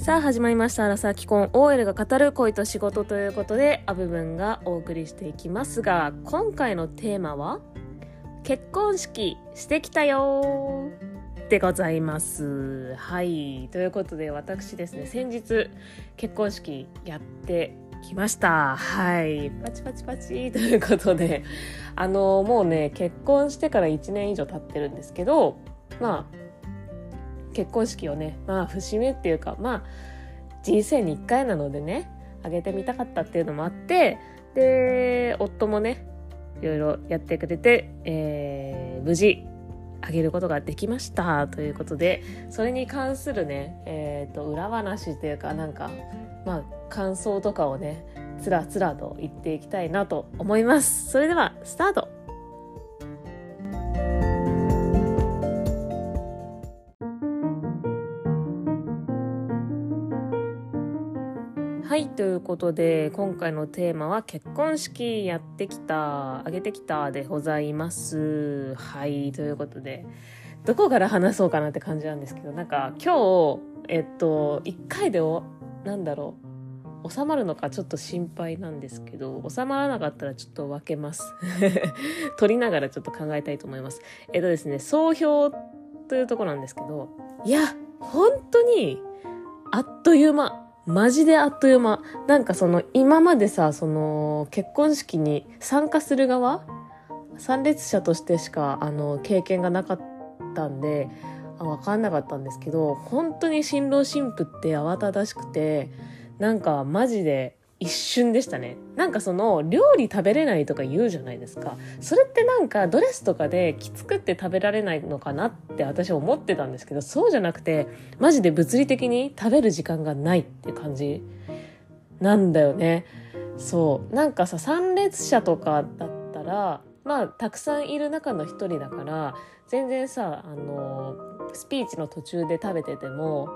さあ始まりました「アラサー既婚 OL が語る恋と仕事」ということでアブブンがお送りしていきますが今回のテーマは「結婚式してきたよ」でございます。はい。ということで私ですね先日結婚式やってきました。はい。パチパチパチ。ということであのもうね結婚してから1年以上経ってるんですけどまあ結婚式をねまあ節目っていうかまあ人生に1回なのでねあげてみたかったっていうのもあってで夫もねいろいろやってくれて、えー、無事あげることができましたということでそれに関するね、えーと、と裏話っていうかなんかまあ感想とかをねつらつらと言っていきたいなと思います。それではスタート!はいということで今回のテーマは結婚式やってきたあげてきたでございます。はいということでどこから話そうかなって感じなんですけどなんか今日えっと1回でおなんだろう収まるのかちょっと心配なんですけど収まらなかったらちょっと分けます。取りながらちょっと考えたいと思います。えっとですね総評というとこなんですけどいや本当にあっという間。マジであっという間。なんかその今までさ、その結婚式に参加する側参列者としてしかあの経験がなかったんで、分かんなかったんですけど、本当に新郎新婦って慌ただしくて、なんかマジで一瞬でしたね。なんかその料理食べれないとか言うじゃないですか。それってなんかドレスとかできつくって食べられないのかなって私は思ってたんですけど、そうじゃなくて、マジで物理的に食べる時間がないって感じなんだよね。そう。なんかさ、参列者とかだったら、まあ、たくさんいる中の一人だから、全然さ、あの、スピーチの途中で食べてても、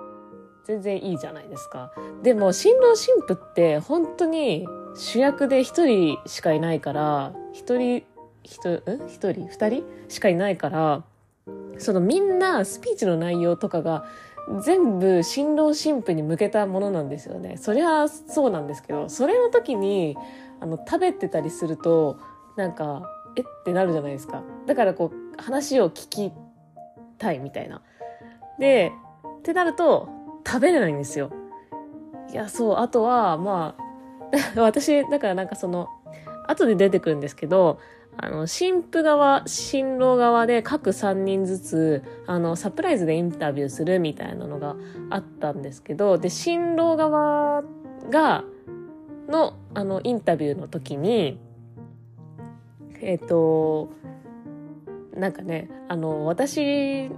全然いいじゃないですか。でも、新郎新婦って本当に主役で一人しかいないから、一人、一人、二人しかいないから、そのみんなスピーチの内容とかが全部新郎新婦に向けたものなんですよね。そりゃそうなんですけど、それの時に、あの、食べてたりすると、なんか、えってなるじゃないですか。だからこう、話を聞きたいみたいな。で、ってなると、食べれないんですよ。いや、そう、あとは、まあ、私、だからなんかその、後で出てくるんですけど、あの、新婦側、新郎側で各3人ずつ、あの、サプライズでインタビューするみたいなのがあったんですけど、で、新郎側が、の、あの、インタビューの時に、えっ、ー、と、なんかね、あの、私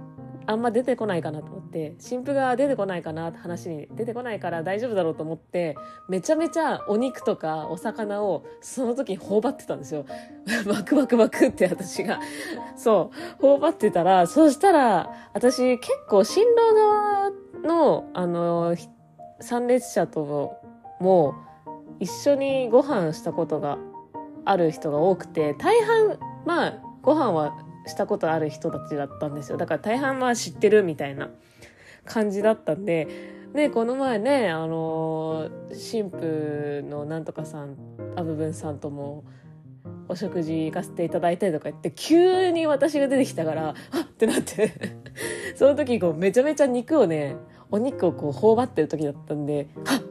あんま出てこないかなとって、新婦が出てこないかなって話に出てこないから大丈夫だろうと思って、めちゃめちゃお肉とかお魚をその時に頬張ってたんですよ。バクバクバクって私が。そう、頬張ってたら、そしたら、私結構新郎側の、あの、参列者とも一緒にご飯したことがある人が多くて、大半、まあ、ご飯はしたことある人たちだったんですよ。だから大半は知ってるみたいな感じだったんで、ね、この前ね、あのー、神父のなんとかさん、アブブンさんとも、お食事行かせていただいたりとか言って、急に私が出てきたから、あっってなって その時こうめちゃめちゃ肉をね、お肉をこう頬張ってる時だったんで、はっ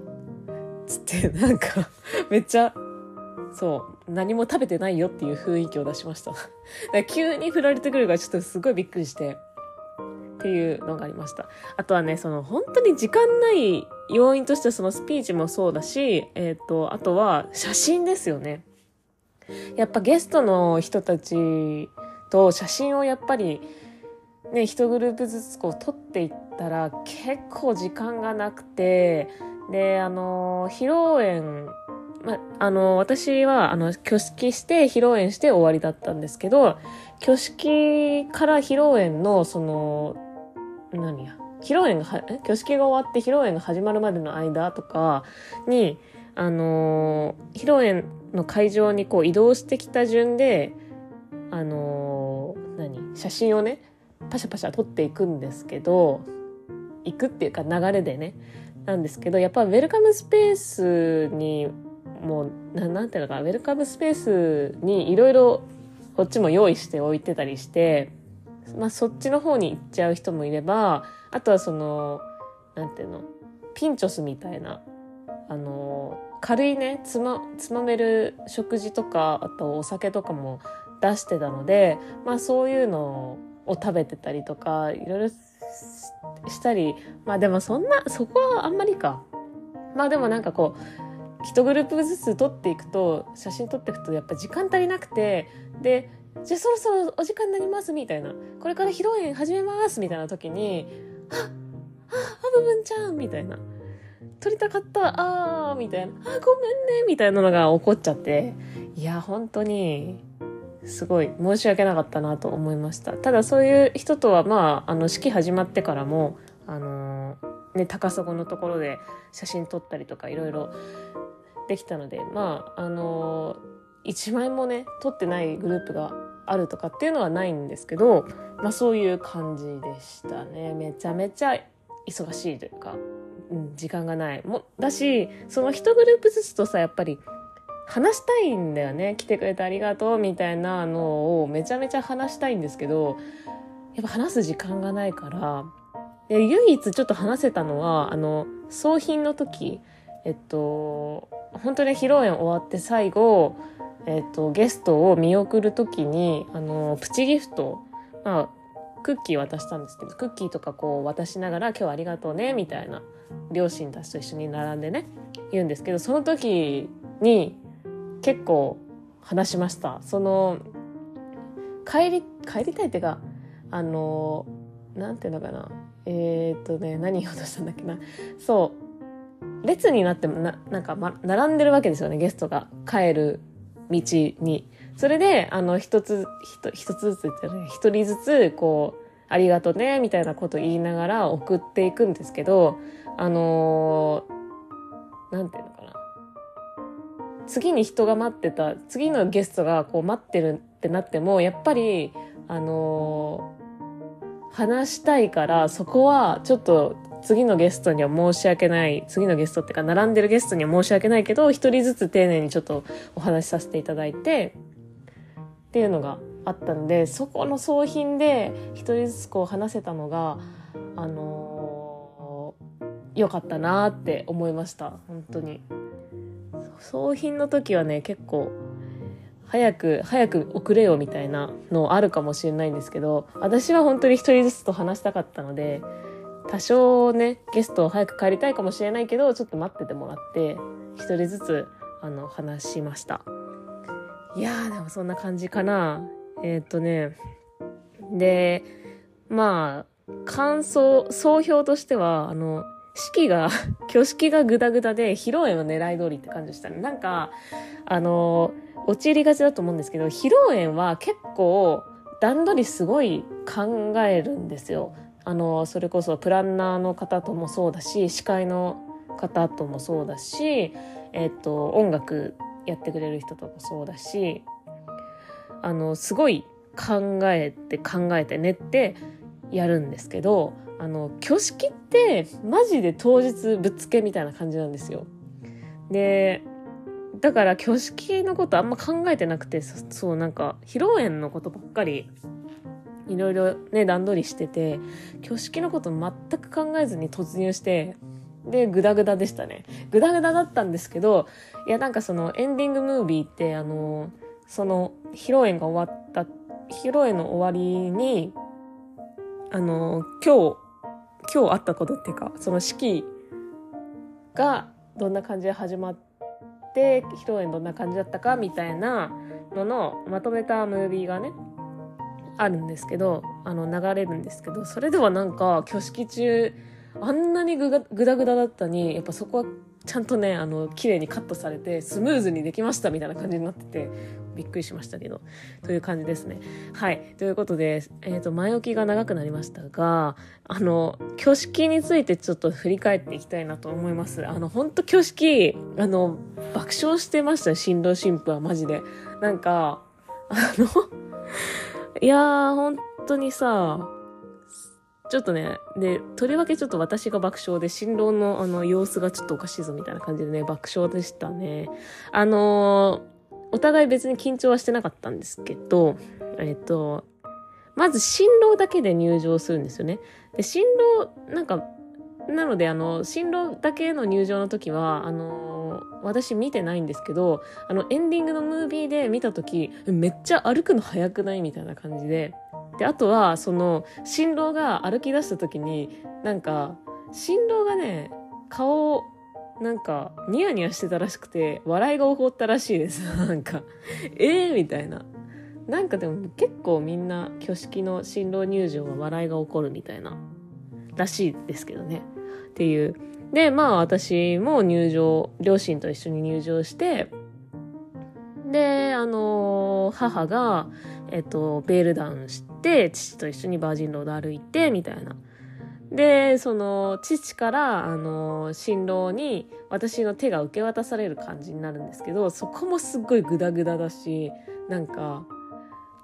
つってなんかめっちゃそう何も食べてないよっていう雰囲気を出しました。急に振られてくるからちょっとすごいびっくりして。っていうのがありました。あとはねその本当に時間ない要因としてそのスピーチもそうだしえっ、ー、とあとは写真ですよね。やっぱゲストの人たちと写真をやっぱりね、一グループずつこう撮っていったら結構時間がなくて、で、あの、披露宴ま、あの、私は、あの、挙式して、披露宴して終わりだったんですけど、挙式から披露宴の、その、何や、披露宴が、挙式が終わって披露宴が始まるまでの間とかに、あの披露宴の会場にこう移動してきた順で、あの何写真をね、パシャパシャ撮っていくんですけど、行くっていうか流れでね。なんですけど、やっぱウェルカムスペースに、もう、ななんていうのか、ウェルカムスペースにいろいろこっちも用意しておいてたりして、まあそっちの方に行っちゃう人もいれば、あとはその、なんていうの、ピンチョスみたいな、あの、軽いね、つま、つまめる食事とか、あとお酒とかも出してたので、まあそういうのを食べてたりとか、いろいろしたり、まあでもそんな、そこはあんまりか。まあでもなんかこう、一グループずつ撮っていくと、写真撮っていくとやっぱ時間足りなくて、で、じゃあそろそろお時間になりますみたいな。これから披露宴始めますみたいな時に、あ、あ、あぶぶんちゃんみたいな。撮りたかった、あーみたいな。あ、ごめんねみたいなのが起こっちゃって。いや、本当に、すごい申し訳なかったなと思いました。ただそういう人とは、まあ、あの、式始まってからも、あのー、ね、高砂のところで写真撮ったりとかいろいろできたので、まあ、あのー、1枚もね、撮ってないグループがあるとかっていうのはないんですけど、まあそういう感じでしたね。めちゃめちゃ忙しいというか、うん、時間がない。も、だし、その一グループずつとさ、やっぱり話したいんだよね。来てくれてありがとうみたいなのをめちゃめちゃ話したいんですけど、やっぱ話す時間がないから、で唯一ちょっと話せたのは、あの、送品の時、えっと、本当に披露宴終わって最後、えっと、ゲストを見送る時に、あの、プチギフト、まあ、クッキー渡したんですけど、クッキーとかこう渡しながら今日はありがとうね、みたいな、両親たちと一緒に並んでね、言うんですけど、その時に、結構話しました。その、帰り、帰りたいっていうか、あの、なんていうのかな。えー、っとね、何言おうとしたんだっけな。そう。列になってもな、なんか、ま、並んでるわけですよね、ゲストが。帰る道に。それで、あの、一つ、一つずつってね、一人ずつ、こう、ありがとね、みたいなこと言いながら送っていくんですけど、あのー、なんていうのかな。次に人が待ってた、次のゲストがこう待ってるってなっても、やっぱり、あの、話したいから、そこはちょっと次のゲストには申し訳ない、次のゲストっていうか、並んでるゲストには申し訳ないけど、一人ずつ丁寧にちょっとお話しさせていただいて、っていうのがあったんで、そこの送品で一人ずつこう話せたのが、あのー、良かったなって思いました。本当に。送品の時はね、結構、早く、早く送れよみたいなのあるかもしれないんですけど、私は本当に一人ずつと話したかったので、多少ね、ゲストを早く帰りたいかもしれないけど、ちょっと待っててもらって、一人ずつ、あの、話しました。いやー、でもそんな感じかな。えー、っとね、で、まあ、感想、総評としては、あの、式が、挙式がグダグダで、披露宴は狙い通りって感じでしたね。なんか、あの、陥りがちだと思うんですけど、披露宴は結構、段取りすごい考えるんですよ。あの、それこそプランナーの方ともそうだし、司会の方ともそうだし、えっと、音楽やってくれる人ともそうだし、あの、すごい考えて考えて練ってやるんですけど、あの、挙式ってマジで当日ぶっつけみたいな感じなんですよ。で、だから挙式のことあんま考えてなくて、そうなんか披露宴のことばっかりいろいろね、段取りしてて、挙式のこと全く考えずに突入して、で、グダグダでしたね。グダグダだったんですけど、いや、なんかそのエンディングムービーって、あの、その、披露宴が終わった、披露宴の終わりに、あの、今日、今日あったことっていうか、その式がどんな感じで始まって、披露宴どんな感じだったかみたいなののまとめたムービーがね、あるんですけど、あの、流れるんですけど、それではなんか、挙式中、あんなにグダグダだだったに、やっぱそこはちゃんとね、あの、綺麗にカットされて、スムーズにできましたみたいな感じになってて、びっくりしましたけど、という感じですね。はい。ということで、えっ、ー、と、前置きが長くなりましたが、あの、挙式についてちょっと振り返っていきたいなと思います。あの、ほんと挙式、あの、爆笑してましたよ、新郎新婦はマジで。なんか、あのいやー、本当にさ、ちょっとね、で、とりわけちょっと私が爆笑で、新郎のあの様子がちょっとおかしいぞみたいな感じでね、爆笑でしたね。あのー、お互い別に緊張はしてなかったんですけど、えっと、まず新郎だけで入場するんですよね。で、新郎、なんか、なので、あの、新郎だけの入場の時は、あの、私見てないんですけど、あの、エンディングのムービーで見た時、めっちゃ歩くの早くないみたいな感じで。で、あとは、その、新郎が歩き出した時に、なんか、新郎がね、顔、なんか、ニヤニヤしてたらしくて、笑いが起こったらしいです。なんか、ええー、みたいな。なんかでも結構みんな挙式の新郎入場は笑いが起こるみたいならしいですけどね。っていう。で、まあ私も入場、両親と一緒に入場して、で、あの、母が、えっと、ベールダウンして、父と一緒にバージンロード歩いて、みたいな。で、その、父から、あの、新郎に私の手が受け渡される感じになるんですけど、そこもすっごいグダグダだし、なんか、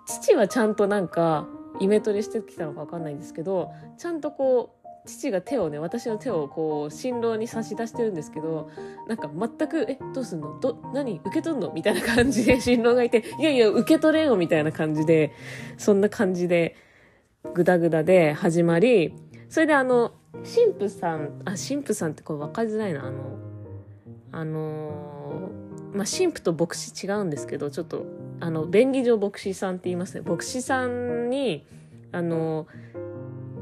父はちゃんとなんかイメトレしてきたのか分かんないんですけどちゃんとこう父が手をね私の手をこう新郎に差し出してるんですけどなんか全く「えどうすんの？ど何？受け取んの?」みたいな感じで新郎がいて「いやいや受け取れよ」みたいな感じでそんな感じでグダグダで始まりそれであの神父さんあ神父さんってこれ分かりづらいなあのあのまあ神父と牧師違うんですけどちょっとあの、便宜上牧師さんって言いますね。牧師さんに、あの、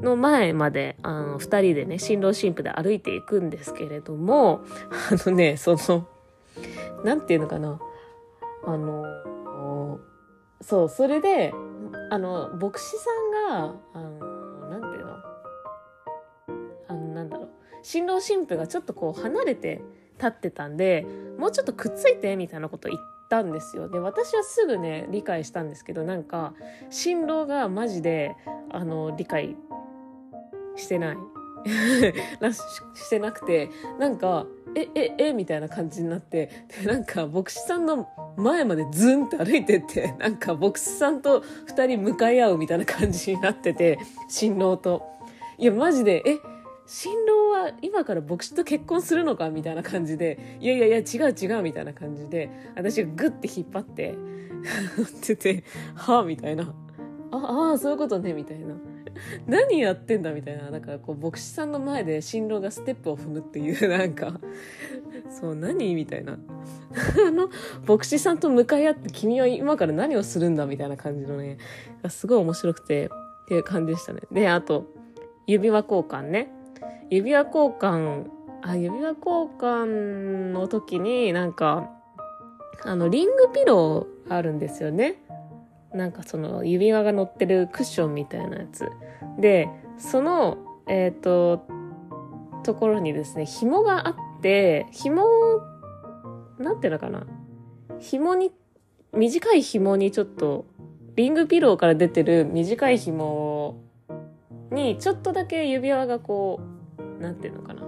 の前まで、あの、二人でね、新郎新婦で歩いていくんですけれども、あのね、その、なんていうのかな。あの、そう、それで、あの、牧師さんが、あの、新郎新婦がちょっとこう離れて立ってたんで、もうちょっとくっついてみたいなこと言ったんですよ。で、私はすぐね、理解したんですけど、なんか、新郎がマジで、あの、理解してない。してなくて、なんか、え、え、え、みたいな感じになって、で、なんか、牧師さんの前までズンって歩いてって、なんか、牧師さんと二人向かい合うみたいな感じになってて、新郎と。いや、マジで、え、新郎は今から牧師と結婚するのかみたいな感じで、いやいやいや、違う違うみたいな感じで、私がグッて引っ張って、ってて、はあみたいな。ああ、そういうことね、みたいな。何やってんだみたいな。だかこう、牧師さんの前で新郎がステップを踏むっていう、なんか、そう、何みたいな。あの、牧師さんと向かい合って君は今から何をするんだみたいな感じのね、すごい面白くて、っていう感じでしたね。で、あと、指輪交換ね。指輪交換、あ、指輪交換の時になんか、あの、リングピローあるんですよね。なんかその指輪が乗ってるクッションみたいなやつ。で、その、えっ、ー、と、ところにですね、紐があって、紐、なんていうのかな。紐に、短い紐にちょっと、リングピローから出てる短い紐に、ちょっとだけ指輪がこう、なんていうのかな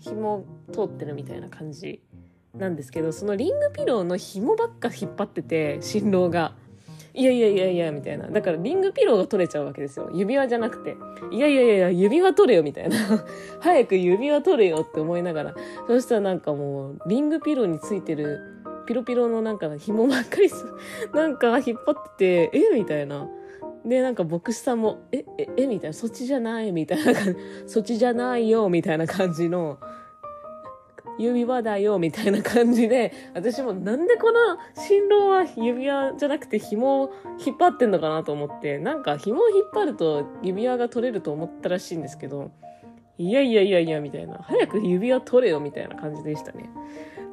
紐通ってるみたいな感じなんですけどそのリングピローの紐ばっか引っ張ってて新郎が。いやいやいやいや、みたいな。だからリングピローが取れちゃうわけですよ。指輪じゃなくて。いやいやいや、指輪取れよ、みたいな。早く指輪取れよって思いながら。そしたらなんかもう、リングピローについてる、ピロピロのなんか紐ばっかりす、なんか引っ張ってて、えみたいな。で、なんか牧師さんも、え、え、え、みたいな、そっちじゃないみたいな感じ、そっちじゃないよみたいな感じの、指輪だよみたいな感じで、私もなんでこの新郎は指輪じゃなくて紐を引っ張ってんのかなと思って、なんか紐を引っ張ると指輪が取れると思ったらしいんですけど、いやいやいやいや、みたいな。早く指輪取れよ、みたいな感じでしたね。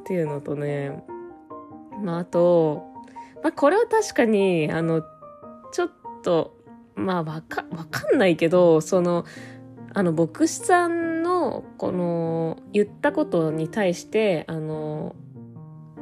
っていうのとね、まあ、あと、まあ、これは確かに、あの、ちょっと、まあ、わか、わかんないけど、その、あの、牧師さんの、この、言ったことに対して、あの、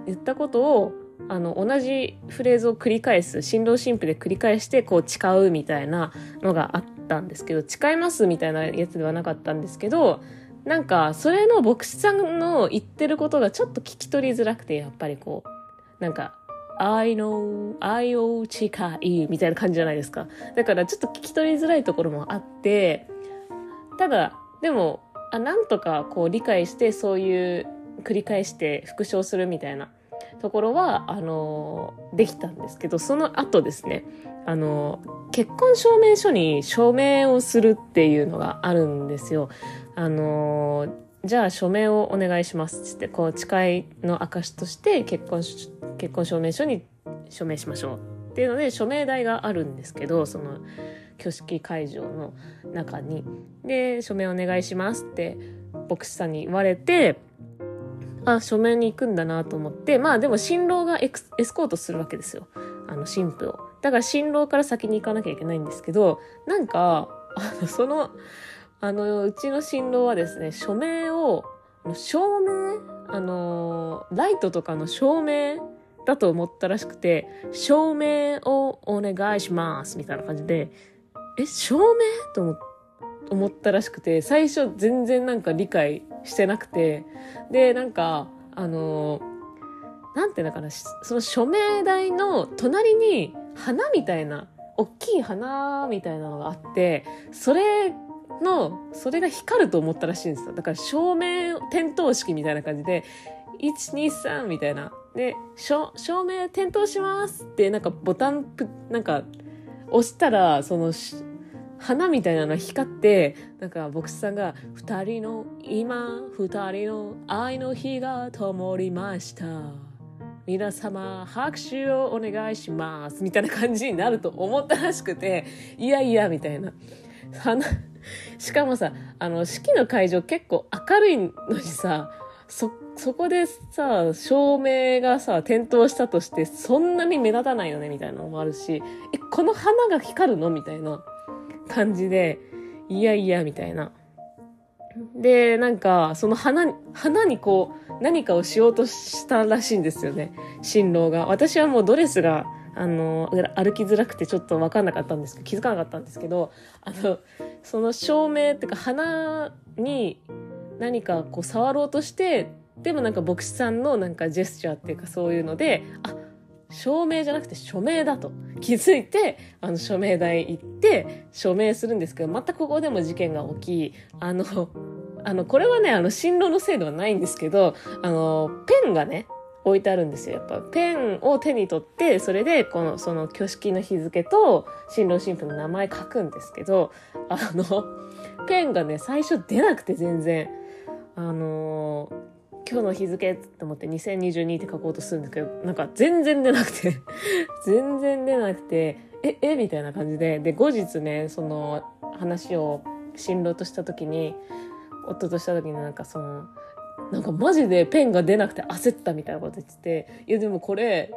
言ったことを、あの、同じフレーズを繰り返す、新郎新婦で繰り返して、こう、誓うみたいなのがあったんですけど、誓いますみたいなやつではなかったんですけど、なんか、それの牧師さんの言ってることがちょっと聞き取りづらくて、やっぱりこう、なんか、愛の、愛を誓い、みたいな感じじゃないですか。だからちょっと聞き取りづらいところもあって、ただ、でも、あ、なんとかこう理解して、そういう繰り返して復唱するみたいなところは、あの、できたんですけど、その後ですね、あの、結婚証明書に署名をするっていうのがあるんですよ。あの、じゃあ署名をお願いしますって、こう誓いの証として結婚、結婚証明書に署名しましょうっていうので、署名台があるんですけど、その、挙式会場の中に。で、署名お願いしますって、牧師さんに言われて、あ、署名に行くんだなと思って、まあでも新郎がエスコートするわけですよ。あの、新婦を。だから新郎から先に行かなきゃいけないんですけど、なんか、あの、その、あの、うちの新郎はですね、署名を、照明あの、ライトとかの照明だと思ったらしくて、照明をお願いしますみたいな感じで、え、照明？と思思ったらしくて、最初全然なんか理解してなくて、で、なんか、あの、なんていうのかな、その署名台の隣に花みたいな、大きい花みたいなのがあって、それの、それが光ると思ったらしいんですよ。だから照明点灯式みたいな感じで、1、2、3みたいな。で、照明点灯しますって、なんかボタンプ、なんか押したら、その、花みたいなの光って、なんか牧師さんが、二人の、今、二人の愛の日が灯りました。皆様、拍手をお願いします。みたいな感じになると思ったらしくて、いやいや、みたいな。花、しかもさ、あの、式の会場結構明るいのにさ、そ、そこでさ、照明がさ、点灯したとして、そんなに目立たないよね、みたいなのもあるし、え、この花が光るの？みたいな。感じで、いやいや、みたいな。で、なんか、その花、花にこう、何かをしようとしたらしいんですよね。新郎が。私はもうドレスが、あの、歩きづらくてちょっとわかんなかったんですけど、気づかなかったんですけど、あの、その照明っていうか、花に何かこう触ろうとして、でもなんか牧師さんのなんかジェスチャーっていうかそういうので、あ、証明じゃなくて署名だと。気づいて、あの署名台行って署名するんですけど、またここでも事件が起き、あの、あの、これはね、あの、進路のせいではないんですけど、あの、ペンがね、置いてあるんですよ。やっぱ、ペンを手に取って、それで、この、その挙式の日付と、新郎新婦の名前書くんですけど、あの、ペンがね、最初出なくて全然、あの今日の日付って思って2022って書こうとするんですけど、なんか全然出なくて。全然出なくて、え、えみたいな感じで、で、後日ね、その話を新郎とした時に、夫とした時になんかその、なんかマジでペンが出なくて焦ったみたいなこと言ってて、いやでもこれ、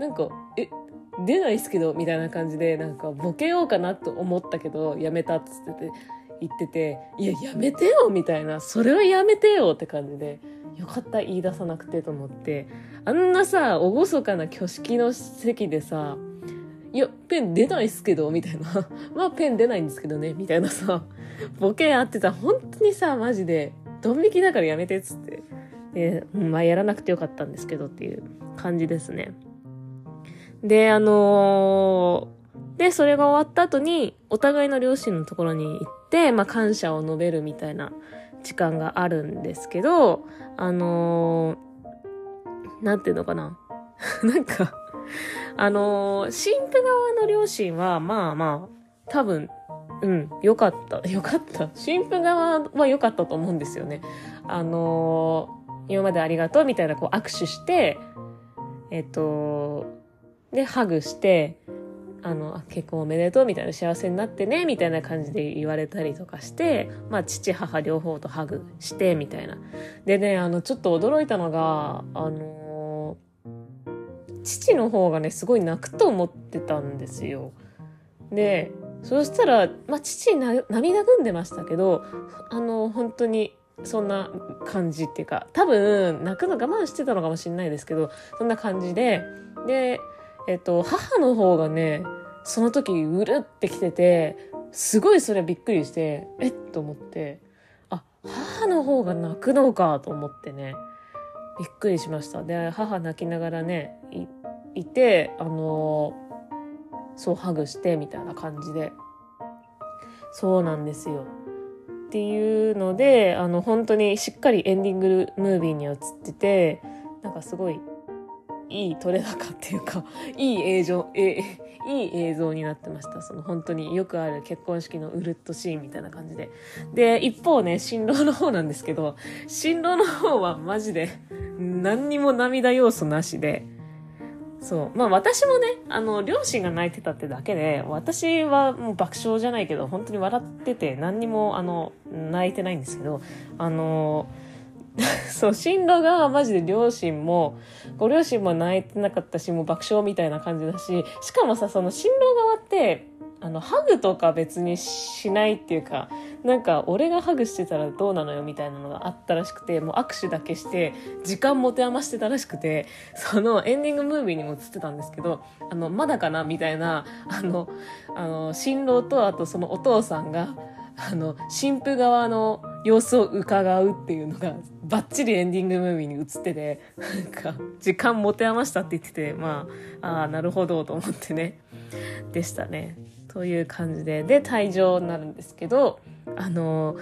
なんか、え、出ないっすけど、みたいな感じで、なんかボケようかなと思ったけど、やめたっつってて、言ってて、いや、やめてよみたいな、それはやめてよって感じで、よかった言い出さなくてと思って。あんなさ厳かな挙式の席でさいやペン出ないっすけどみたいな。まあペン出ないんですけどねみたいなさボケあってた。本当にさマジでドン引きだからやめてっつってでまあやらなくてよかったんですけどっていう感じですねであのー、でそれが終わった後にお互いの両親のところに行ってまあ感謝を述べるみたいな時間があるんですけど、あのー、なんていうのかな。なんかあのー、新婦側の両親は、まあまあ、多分、うん、よかった。よかった。新婦側は良かったと思うんですよね。あのー、今までありがとうみたいなこう握手して、えっと、で、ハグして、あの、結婚おめでとうみたいな幸せになってね、みたいな感じで言われたりとかして、まあ、父、母両方とハグして、みたいな。でね、あの、ちょっと驚いたのが、あの父の方がね、すごい泣くと思ってたんですよ。で、そしたら、まあ、父な涙ぐんでましたけど、あの、本当に、そんな感じっていうか、多分、泣くの我慢してたのかもしれないですけど、そんな感じで、で、えっと、母の方がね、その時うるってきてて、すごいそれびっくりして、えっと思って、あ、母の方が泣くのかと思ってね、びっくりしました。で、母泣きながらね、いて、あの、そう、ハグしてみたいな感じで。そうなんですよ。っていうので、あの、本当にしっかりエンディングムービーに映ってて、なんかすごい、いい撮れ高っていうか、いい映像、え、いい映像になってました。その本当によくある結婚式のウルッとシーンみたいな感じで。で、一方ね、新郎の方なんですけど、新郎の方はマジで何にも涙要素なしで、そう。まあ私もね、あの、両親が泣いてたってだけで、私はもう爆笑じゃないけど、本当に笑ってて、何にも、あの、泣いてないんですけど、あの、そう、進路がマジで両親も、ご両親も泣いてなかったし、もう爆笑みたいな感じだし、しかもさ、その進路側って、あの、ハグとか別にしないっていうか、なんか、俺がハグしてたらどうなのよみたいなのがあったらしくて、もう握手だけして、時間持て余してたらしくて、そのエンディングムービーにも映ってたんですけど、あの、まだかなみたいな、あの、あの、新郎と、あとそのお父さんが、あの、新婦側の様子を伺うっていうのが、バッチリエンディングムービーに映ってて、なんか、時間持て余したって言ってて、まあ、ああ、なるほど、と思ってね、でしたね。という感じで、で、退場になるんですけど、あの、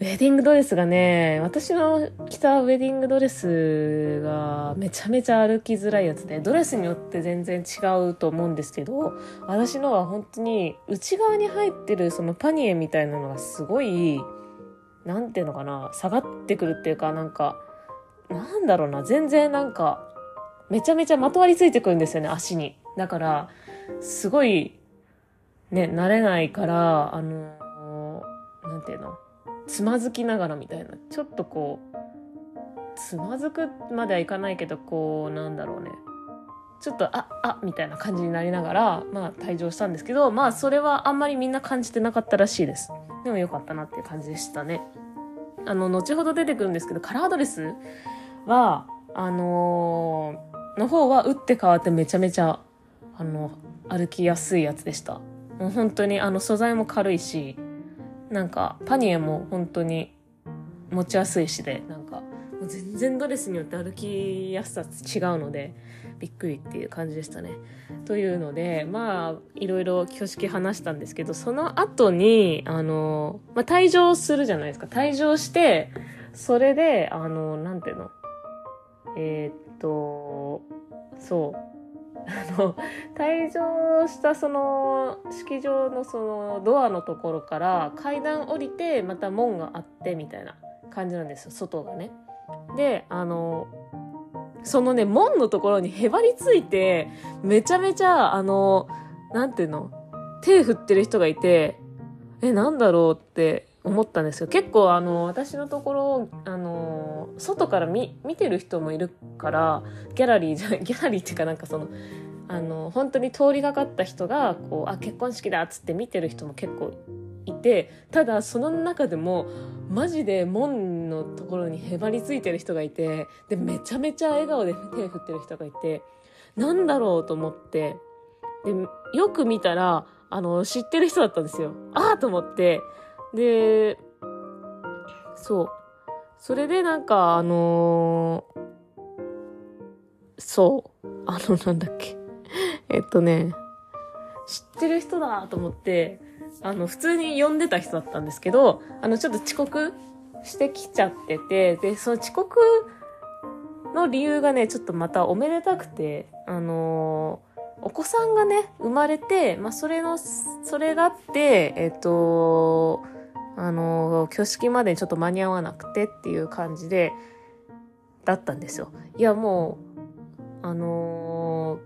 ウェディングドレスがね、私の着たウェディングドレスがめちゃめちゃ歩きづらいやつで、ドレスによって全然違うと思うんですけど、私のは本当に内側に入ってるそのパニエみたいなのがすごい、なんていうのかな、下がってくるっていうか、なんか、なんだろうな、全然なんか、めちゃめちゃまとわりついてくるんですよね、足に。だから、すごい、ね、慣れないから、あの、なんていうの？つまずきながらみたいな。ちょっとこうつまずくまではいかないけどこうなんだろうね。ちょっとああみたいな感じになりながらまあ退場したんですけどまあそれはあんまりみんな感じてなかったらしいです。でもよかったなっていう感じでしたね。あの後ほど出てくるんですけどカラードレスはあのー、の方は打って変わってめちゃめちゃあの歩きやすいやつでした。もう本当にあの素材も軽いしなんかパニエも本当に持ちやすいしでなんかもう全然ドレスによって歩きやすさ違うのでびっくりっていう感じでしたね。というのでまあいろいろ挙式話したんですけどその後にあの、まあ、退場するじゃないですか。退場してそれであのなんていうの？えー、っとそう。あの、退場したその式場のそのドアのところから階段降りてまた門があってみたいな感じなんですよ、外がね。で、あの、そのね、門のところにへばりついて、めちゃめちゃ、あの、なんていうの、手振ってる人がいて、え、なんだろうって思ったんですよ。結構あの、私のところ、あの、外から見、見てる人もいるから、ギャラリーじゃ、ギャラリーっていうかなんかその、あの、本当に通りがかった人が、こう、あ、結婚式だっつって見てる人も結構いて、ただその中でも、マジで門のところにへばりついてる人がいて、で、めちゃめちゃ笑顔で手振ってる人がいて、なんだろうと思って、で、よく見たら、あの、知ってる人だったんですよ。ああと思って、で、そう。それでなんか、あのー、そう。あの、なんだっけ。えっとね、知ってる人だと思って、あの、普通に呼んでた人だったんですけど、あの、ちょっと遅刻してきちゃってて、で、その遅刻の理由がね、ちょっとまたおめでたくて、あのー、お子さんがね、生まれて、まあ、それの、それがあって、えっと、あの、挙式までちょっと間に合わなくてっていう感じで、だったんですよ。いや、もう、あの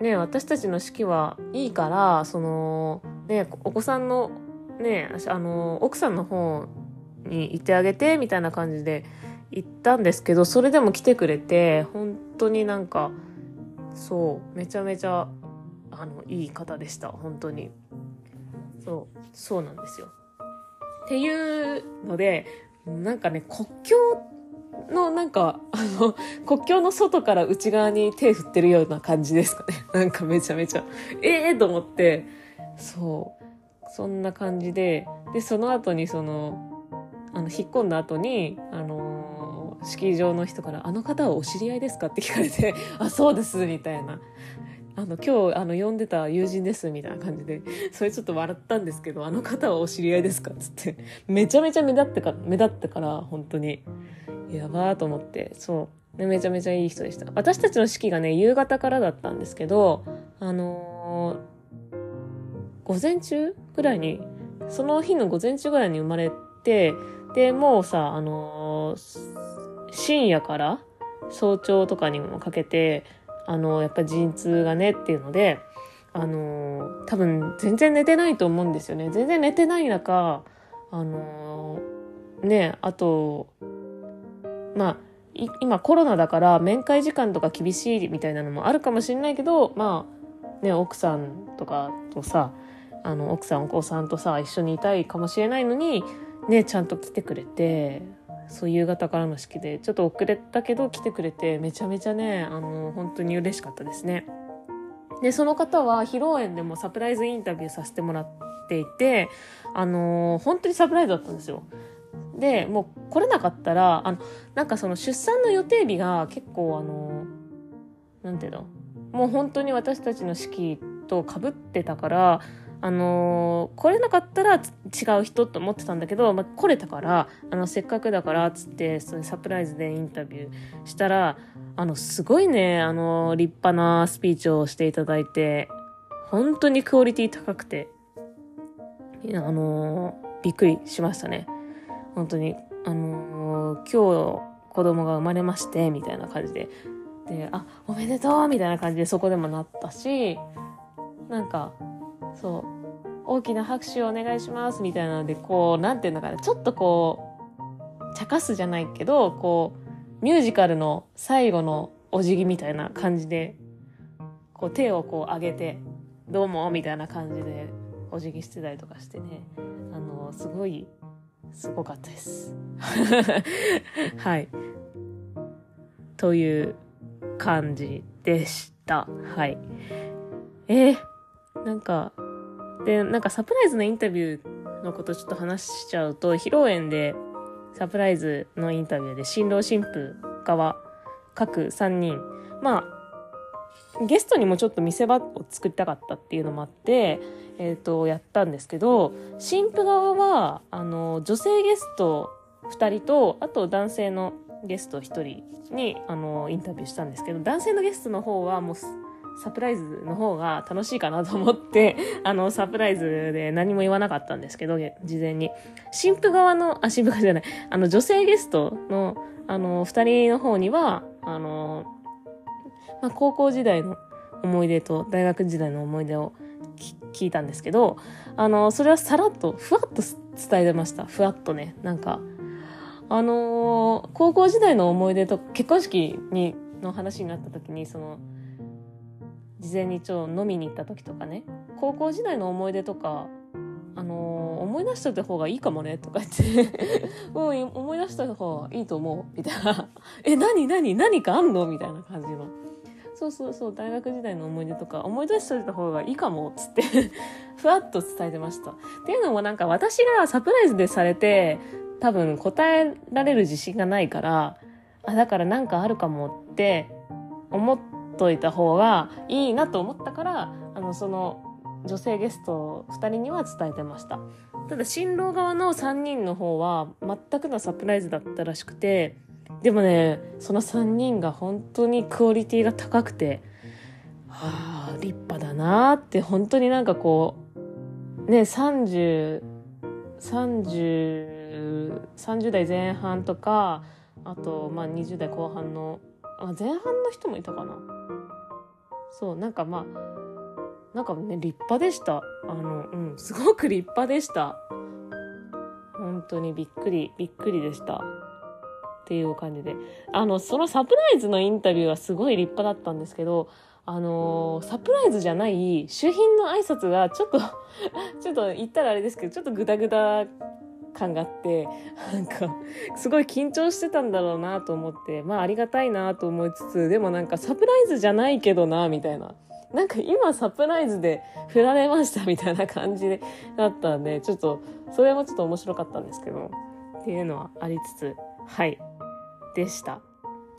ー、ね、私たちの式はいいから、その、ね、お子さんの、ね、あのー、奥さんの方に行ってあげて、みたいな感じで行ったんですけど、それでも来てくれて、本当になんか、そう、めちゃめちゃ、あの、いい方でした、本当に。そう、そうなんですよ。っていうので、なんかね、国境のなんか、あの、国境の外から内側に手振ってるような感じですかね。なんかめちゃめちゃ、ええー、と思って、そう、そんな感じで、で、その後にその、あの、引っ込んだ後に、あの式場の人から「あの方はお知り合いですか?」って聞かれて「あそうです」みたいな。あの今日あの呼んでた友人ですみたいな感じでそれちょっと笑ったんですけど「あの方はお知り合いですか?」っつって。めちゃめちゃ目立ってか目立ってから本当に。やばーと思って。そう。めちゃめちゃいい人でした。私たちの式がね夕方からだったんですけどあのー、午前中ぐらいにその日の午前中ぐらいに生まれてでもうさあのー、深夜から早朝とかにもかけてあの、やっぱ陣痛がねっていうのであの多分全然寝てないと思うんですよね。全然寝てない中あのねあとまあ今コロナだから面会時間とか厳しいみたいなのもあるかもしれないけどまあね奥さんとかとさあの奥さんお子さんとさ一緒にいたいかもしれないのにねちゃんと来てくれてそう夕方からの式でちょっと遅れたけど来てくれてめちゃめちゃねあの本当に嬉しかったですね。でその方は披露宴でもサプライズインタビューさせてもらっていてあの本当にサプライズだったんですよ。でもう来れなかったらあのなんかその出産の予定日が結構あのなんていうの？もう本当に私たちの式とかぶってたからあのー、来れなかったら違う人と思ってたんだけど、まあ、来れたからあのせっかくだからっつってそのサプライズでインタビューしたらあのすごいねあの立派なスピーチをしていただいて本当にクオリティ高くてあのー、びっくりしましたね。本当に、あの、今日子供が生まれまして、みたいな感じで、で、あ、おめでとうみたいな感じでそこでもなったし、なんか、そう、大きな拍手をお願いしますみたいなので、こう、なんていうのかな、ちょっとこう、茶化すじゃないけど、こう、ミュージカルの最後のお辞儀みたいな感じで、こう手をこう上げて、どうもみたいな感じでお辞儀してたりとかしてね、あの、すごいすごかったです。はい。という感じでした。はい。えー、なんか、で、なんかサプライズのインタビューのことちょっと話しちゃうと、披露宴でサプライズのインタビューで新郎新婦側各3人、まあ、ゲストにもちょっと見せ場を作りたかったっていうのもあって、えーと、やったんですけど新婦側はあの女性ゲスト2人とあと男性のゲスト1人にあのインタビューしたんですけど男性のゲストの方はもうサプライズの方が楽しいかなと思ってあのサプライズで何も言わなかったんですけど事前に新婦側のあ新婦側じゃないあの女性ゲストのあの2人の方にはあのまあ、高校時代の思い出と大学時代の思い出を聞いたんですけど、あの、それはさらっと、ふわっと伝えてました。ふわっとね。なんか、あのー、高校時代の思い出と結婚式に、の話になった時に、その、事前にちょ飲みに行った時とかね、高校時代の思い出とか、あのー、思い出しといた方がいいかもねとか言って。うん、思い出しといた方がいいと思う。みたいな。え、何何何かあんの？みたいな感じの。そうそうそう大学時代の思い出とか思い出しといた方がいいかもっつって。ふわっと伝えてました。っていうのもなんか私がサプライズでされて多分答えられる自信がないからあだからなんかあるかもって思っといた方がいいなと思ったからあのその女性ゲスト2人には伝えてました。ただ新郎側の3人の方は全くのサプライズだったらしくてでもねその3人が本当にクオリティが高くてはあ立派だなって本当になんかこうね3030 30代前半とかあとまあ20代後半のあ前半の人もいたかな？そうなんかまあなんかね立派でした。あのうんすごく立派でした。本当にびっくりびっくりでした。っていう感じで。あの、そのサプライズのインタビューはすごい立派だったんですけど、あのー、サプライズじゃない主賓の挨拶がちょっと ちょっと言ったらあれですけど、ちょっとグダグダ感があって、なんか、すごい緊張してたんだろうなと思って、まあありがたいなと思いつつ、でもなんかサプライズじゃないけどな、みたいな。なんか今サプライズで振られましたみたいな感じでだったんで、ちょっと、それもちょっと面白かったんですけど、っていうのはありつつ、はい。でした。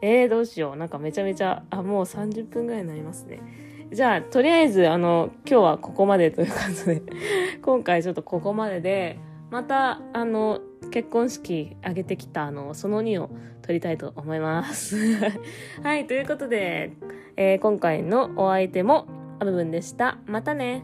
えー、どうしよう。なんかめちゃめちゃ、あ、もう30分ぐらいになりますね。じゃあ、とりあえず、あの、今日はここまでという感じで、今回ちょっとここまでで、また、あの、結婚式挙げてきた、あの、その2を撮りたいと思います。はい、ということで、えー、今回のお相手も、あ部分でした。またね。